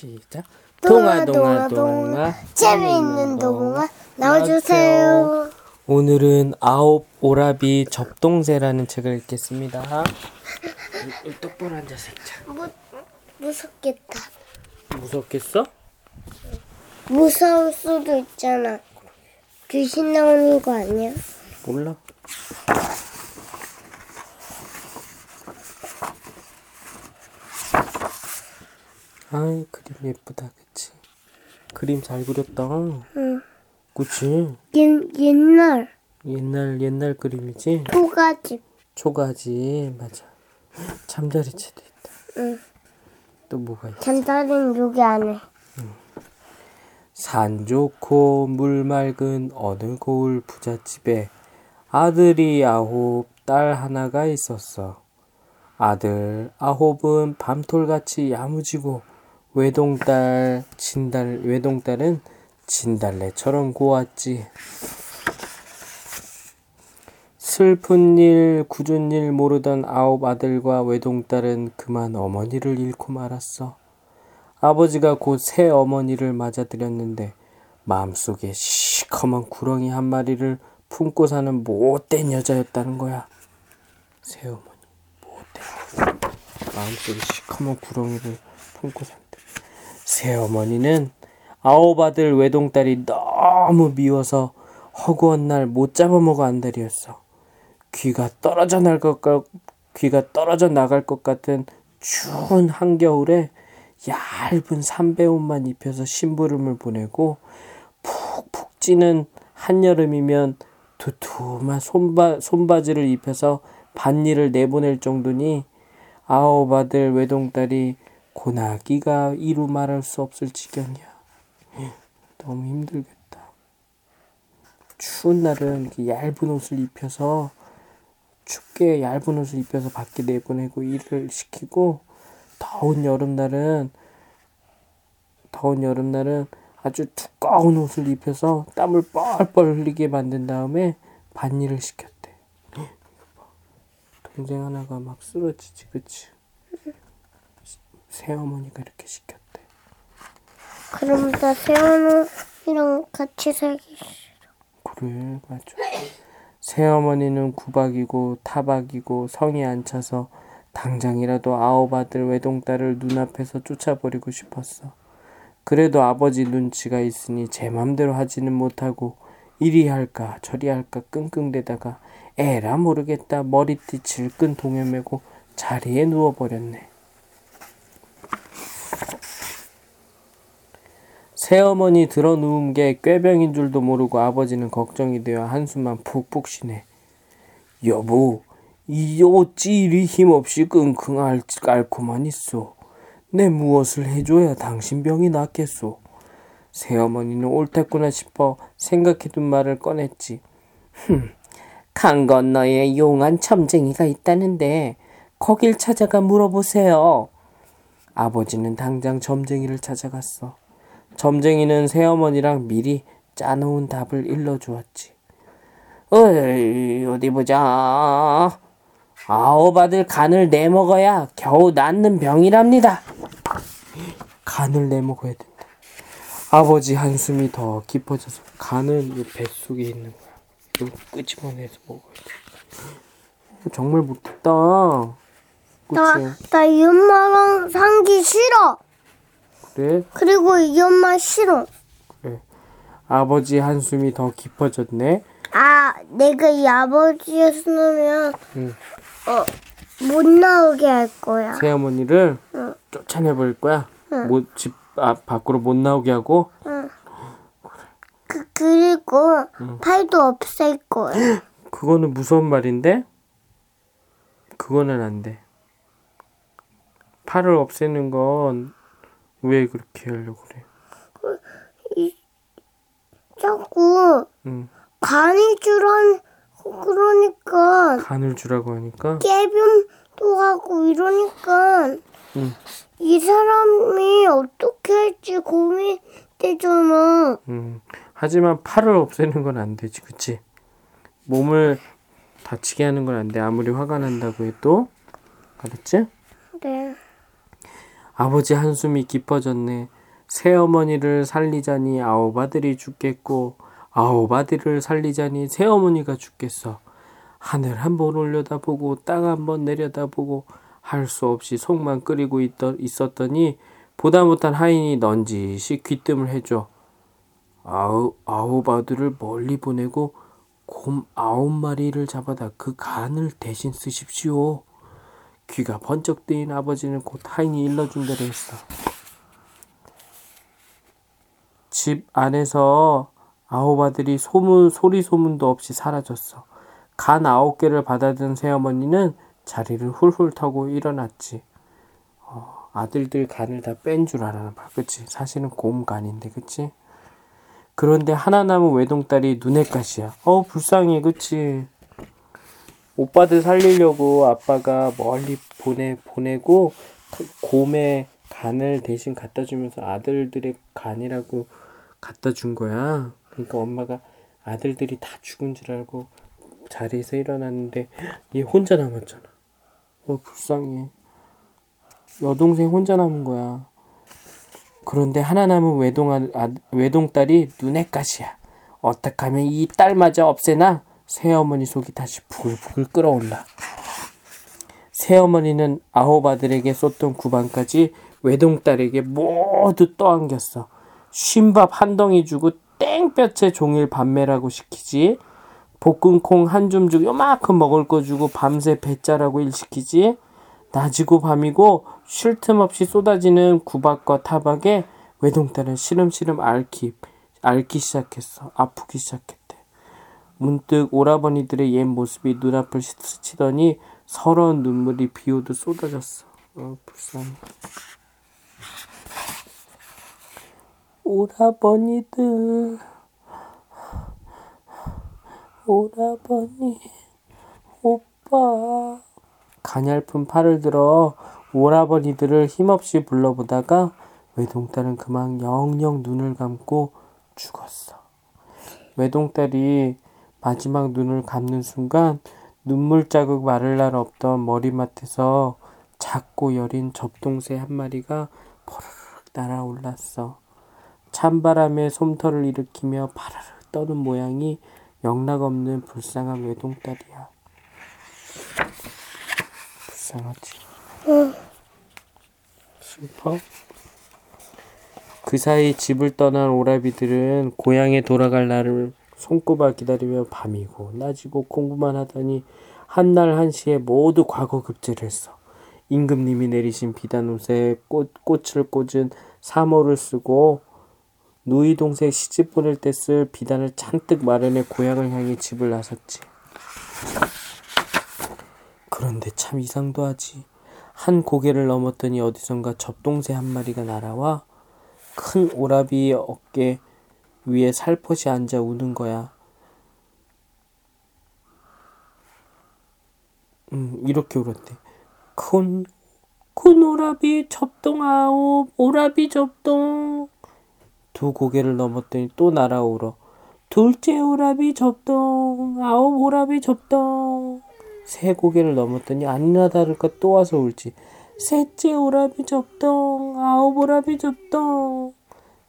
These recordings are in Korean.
시작. 동화 동화 동화 재미있는 동화 나와주세요. 오늘은 아홉 오라비 접동새라는 책을 읽겠습니다. 똑바로 앉아서 읽자. 무, 무섭겠다. 무섭겠어? 무서울 수도 있잖아. 귀신 나오는 거 아니야? 몰라. 아이 그림 예쁘다 그치? 그림 잘 그렸다. 응. 그치? 옛, 옛날 옛날 옛날 그림이지? 초가집. 초가지 맞아. 잠자리채도 있다. 응. 또 뭐가 있어? 잠자리는 여기 안에. 산 좋고 물 맑은 어느 고을 부잣집에 아들이 아홉, 딸 하나가 있었어. 아들 아홉은 밤톨같이 야무지고 외동딸 진달 외동딸은 진달래처럼 고왔지. 슬픈 일, 굳은 일 모르던 아홉 아들과 외동딸은 그만 어머니를 잃고 말았어. 아버지가 곧 새 어머니를 맞아들였는데 마음속에 시커먼 구렁이 한 마리를 품고 사는 못된 여자였다는 거야. 새 어머니, 못된. 마음속에 시커먼 구렁이를 품고 산대. 새 어머니는 아홉 아들 외동딸이 너무 미워서 허구한 날 못 잡아먹어 안달이었어. 귀가 떨어져 나갈 것 같, 귀가 떨어져 나갈 것 같은 추운 한겨울에 얇은 삼배옷만 입혀서 심부름을 보내고 푹푹 찌는 한여름이면 두툼한 손바, 손바지를 입혀서 밭일을 내보낼 정도니 아홉 아들 외동딸이 고나기가 이루 말할 수 없을 지경이야. 너무 힘들겠다. 추운 날은 얇은 옷을 입혀서 춥게 얇은 옷을 입혀서 밖에 내보내고 일을 시키고 더운 여름날은 더운 여름날은 아주 두꺼운 옷을 입혀서 땀을 뻘뻘 흘리게 만든 다음에 밭일을 시켰대. 동생 하나가 막 쓰러지지, 그치? 새어머니가 이렇게 시켰대. 그럼 나 세원이랑 같이 살기 싫어. 그래, 맞아. 새어머니는 구박이고 타박이고 성이 안 차서 당장이라도 아홉 아들 외동딸을 눈앞에서 쫓아버리고 싶었어. 그래도 아버지 눈치가 있으니 제 맘대로 하지는 못하고 이리 할까 저리 할까 끙끙대다가 에라 모르겠다 머리띠 질끈 동여매고 자리에 누워버렸네. 새어머니 들어 누운 게 꾀병인 줄도 모르고 아버지는 걱정이 되어 한숨만 푹푹 쉬네. 여보, 이 어찌 이리 힘없이 끙끙 알, 앓고만 있어. 내 무엇을 해줘야 당신 병이 낫겠소. 새어머니는 옳았구나 싶어 생각해둔 말을 꺼냈지. 흠, 강 건너에 용한 점쟁이가 있다는데 거길 찾아가 물어보세요. 아버지는 당장 점쟁이를 찾아갔어. 점쟁이는 새어머니랑 미리 짜놓은 답을 일러주었지. 어이, 어디 보자. 아홉 아들 간을 내먹어야 겨우 낫는 병이랍니다. 간을 내먹어야 된다. 아버지 한숨이 더 깊어져서 간을 이 뱃속에 있는 거야. 이걸 끄집어내서 먹어야 돼. 정말 못했다. 나? 나 이 엄마랑 살기 싫어. 그래? 그리고 이 엄마 싫어. 그래. 아버지 한숨이 더 깊어졌네. 아, 내가 이 아버지였으면, 응. 어, 못 나오게 할 거야. 새어머니를 응. 쫓아내버릴 거야. 못, 집 앞, 밖으로 못 나오게 하고. 그, 그리고 팔도 없앨 거야. 그거는 무서운 말인데? 그거는 안 돼. 팔을 없애는 건 왜 그렇게 하려고 그래? 자꾸 응. 간이 줄한, 그러니까 간을 주라고 하니까. 깨변도 하고 이러니까 응. 이 사람이 어떻게 할지 고민되잖아. 음. 하지만 팔을 없애는 건 안 되지, 그치? 몸을 다치게 하는 건 안 돼. 아무리 화가 난다고 해도. 알았지? 네. 아버지 한숨이 깊어졌네. 새어머니를 살리자니 아홉 아들이 죽겠고 아홉 아들을 살리자니 새어머니가 죽겠어. 하늘 한 번 올려다보고 땅 한 번 내려다보고 할 수 없이 속만 끓이고 있었더니 보다 못한 하인이 넌지시 귀뜸을 해줘. 아우, 아홉 아들을 멀리 보내고 곰 아홉 마리를 잡아다 그 간을 대신 쓰십시오. 귀가 번쩍 뜨인 아버지는 곧 하인이 일러준 대로 했어. 집 안에서 아홉 아들이 소문, 소리 소문도 없이 사라졌어. 간 아홉 개를 받아든 새어머니는 자리를 훌훌 타고 일어났지. 어, 아들들 간을 다 뺀 줄 알아나 봐. 그치? 사실은 곰 간인데, 그치? 그런데 하나 남은 외동딸이 눈에 가시야. 어, 불쌍해, 그치? 오빠들 살리려고 아빠가 멀리 보내, 보내고, 곰의 간을 대신 갖다 주면서 아들들의 간이라고 갖다 준 거야. 그러니까 엄마가 아들들이 다 죽은 줄 알고 자리에서 일어났는데 얘 혼자 남았잖아. 어 불쌍해. 여동생 혼자 남은 거야. 그런데 하나 남은 외동 아, 외동딸이 눈에 가시야. 어떻게 하면 이 딸마저 없애나? 새어머니 속이 다시 부글부글 끓어올라. 새어머니는 아홉 아들에게 쏟던 구방까지 외동딸에게 모두 떠안겼어. 쉰밥 한 덩이 주고 땡볕에 종일 밤매라고 시키지. 볶은 콩한 줌 주고 요만큼 먹을 거 주고 밤새 배짜라고 일 시키지. 낮이고 밤이고 쉴 틈 없이 쏟아지는 구박과 타박에 외동딸은 시름시름 앓기, 앓기 시작했어. 아프기 시작했대. 문득 오라버니들의 옛 모습이 눈앞을 스치더니 서러운 눈물이 비오듯 쏟아졌어. 어, 불쌍해. 오라버니들, 오라버니, 오빠. 가냘픈 팔을 들어 오라버니들을 힘없이 불러보다가 외동딸은 그만 영영 눈을 감고 죽었어. 외동딸이 마지막 눈을 감는 순간 눈물 자국 마를 날 없던 머리맡에서 작고 여린 접동새 한 마리가 포르륵 날아올랐어. 찬바람에 솜털을 일으키며 파르르 떠는 모양이 영락없는 불쌍한 외동딸이야. 불쌍하지. 응. 슬퍼? 그 사이 집을 떠난 오라비들은 고향에 돌아갈 날을 손꼽아 기다리며 밤이고 낮이고 공부만 하더니 한날 한시에 모두 과거 급제를 했어. 임금님이 내리신 비단 옷에 꽃, 꽃을 꽂은 사모를 쓰고 누이 동생 시집 보낼 때 쓸 비단을 잔뜩 마련해 고향을 향해 집을 나섰지. 그런데 참 이상도 하지. 한 고개를 넘었더니 어디선가 접동새 한 마리가 날아와 큰 오라비의 어깨 위에 살포시 앉아 우는 거야. 음, 이렇게 울었대. 큰, 큰 오라비 접동아오, 오라비 접동. 두 고개를 넘었더니 또 날아오러 둘째 오라비 접동 아홉 오라비 접동 세 고개를 넘었더니 아니나 다를까 또 와서 울지 셋째 오라비 접동 아홉 오라비 접동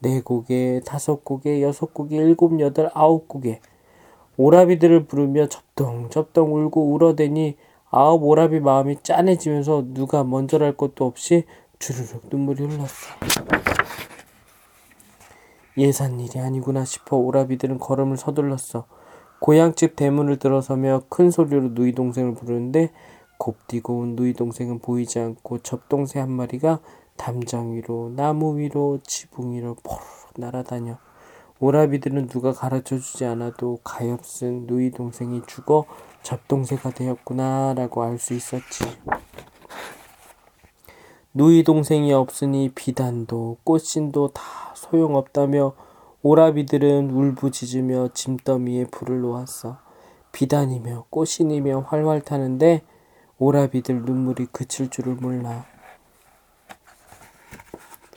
네 고개 다섯 고개 여섯 고개 일곱 여덟 아홉 고개 오라비들을 부르며 접동 접동 울고 울어대니 아홉 오라비 마음이 짠해지면서 누가 먼저랄 것도 없이 주르륵 눈물이 흘렀어. 예산 일이 아니구나 싶어 오라비들은 걸음을 서둘렀어. 고향집 대문을 들어서며 큰 소리로 누이 동생을 부르는데 곱디고 온 누이 동생은 보이지 않고 접동새 한 마리가 담장 위로 나무 위로 지붕 위로 포르르 날아다녀. 오라비들은 누가 가르쳐 주지 않아도 가엾은 누이 동생이 죽어 접동새가 되었구나라고 알 수 있었지. 누이 동생이 없으니 비단도 꽃신도 다 소용없다며 오라비들은 울부짖으며 짐더미에 불을 놓았어. 비단이며 꽃신이며 활활 타는데 오라비들 눈물이 그칠 줄을 몰라.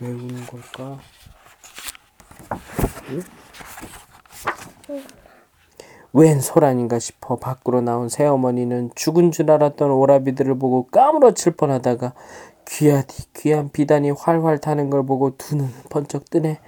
왜 우는 걸까? 응? 웬 소란인가 싶어 밖으로 나온 새어머니는 죽은 줄 알았던 오라비들을 보고 까무러칠 뻔하다가 귀한, 귀한 비단이 활활 타는 걸 보고 두 눈은 번쩍 뜨네.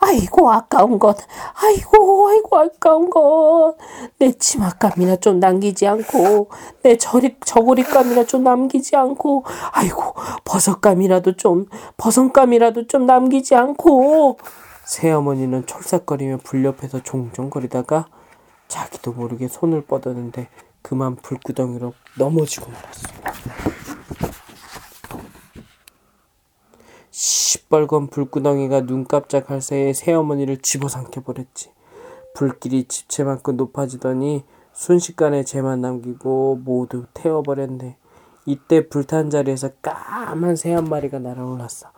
아이고 아까운 것, 아이고 아이고 아까운 것. 내 치맛감이나 좀 남기지 않고, 내 저리 저고리감이나 좀 남기지 않고, 아이고 버섯감이라도 좀 버섯감이라도 좀 남기지 않고. 새어머니는 촐싹거리며 불 옆에서 종종거리다가 자기도 모르게 손을 뻗었는데 그만 불구덩이로 넘어지고 말았어. 시뻘건 불구덩이가 눈 깜짝할 새에 새어머니를 집어삼켜 버렸지. 불길이 집채만큼 높아지더니 순식간에 재만 남기고 모두 태워버렸네. 이때 불탄 자리에서 까만 새 한 마리가 날아올랐어.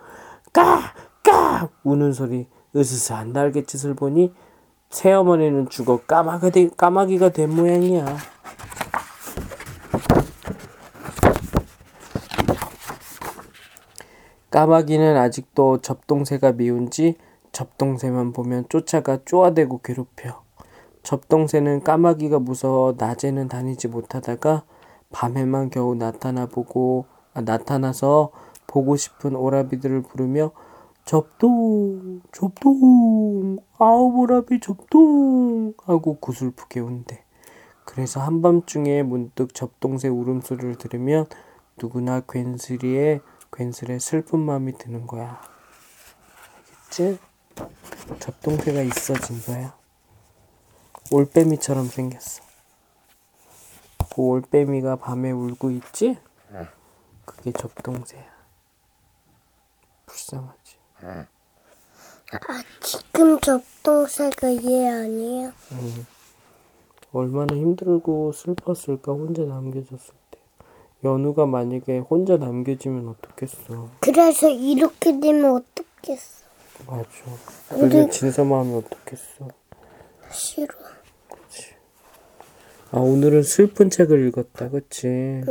까! 까! 우는 소리, 으스스한 날갯짓을 보니 새어머니는 죽어 까마가 된, 까마귀가 된 모양이야. 까마귀는 아직도 접동새가 미운지 접동새만 보면 쫓아가 쪼아대고 괴롭혀. 접동새는 까마귀가 무서워 낮에는 다니지 못하다가 밤에만 겨우 나타나 보고 아, 나타나서 보고 싶은 오라비들을 부르며 접동 접동 아우 오라비 접동 하고 구슬프게 운대. 그래서 한밤중에 문득 접동새 울음소리를 들으면 누구나 괜스리에 괜스레 슬픈 마음이 드는 거야. 알겠지? 접동새가 있어진 거야. 올빼미처럼 생겼어. 그 올빼미가 밤에 울고 있지? 그게 접동새야. 불쌍하지. 아, 지금 접동새가 얘 아니야? 얼마나 힘들고 슬펐을까 혼자 남겨졌을 때. 연우가 만약에 혼자 남겨지면 어떻겠어. 그래서 이렇게 되면 어떻겠어? 맞아. 그게 진서 마음이 어떻겠어. 싫어. 아 오늘은 슬픈 책을 읽었다, 그치?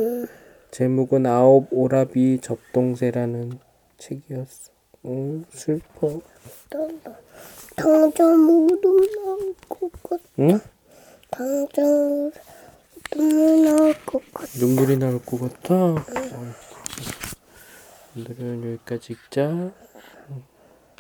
제목은 아홉 오라비 접동새라는 책이었어. 응, 슬퍼. 당장 무릎 나올 것 같아. 응? 당장 눈물 나올 것 같아. 눈물이 나올 것 같아. 어이구. 오늘은 여기까지 읽자.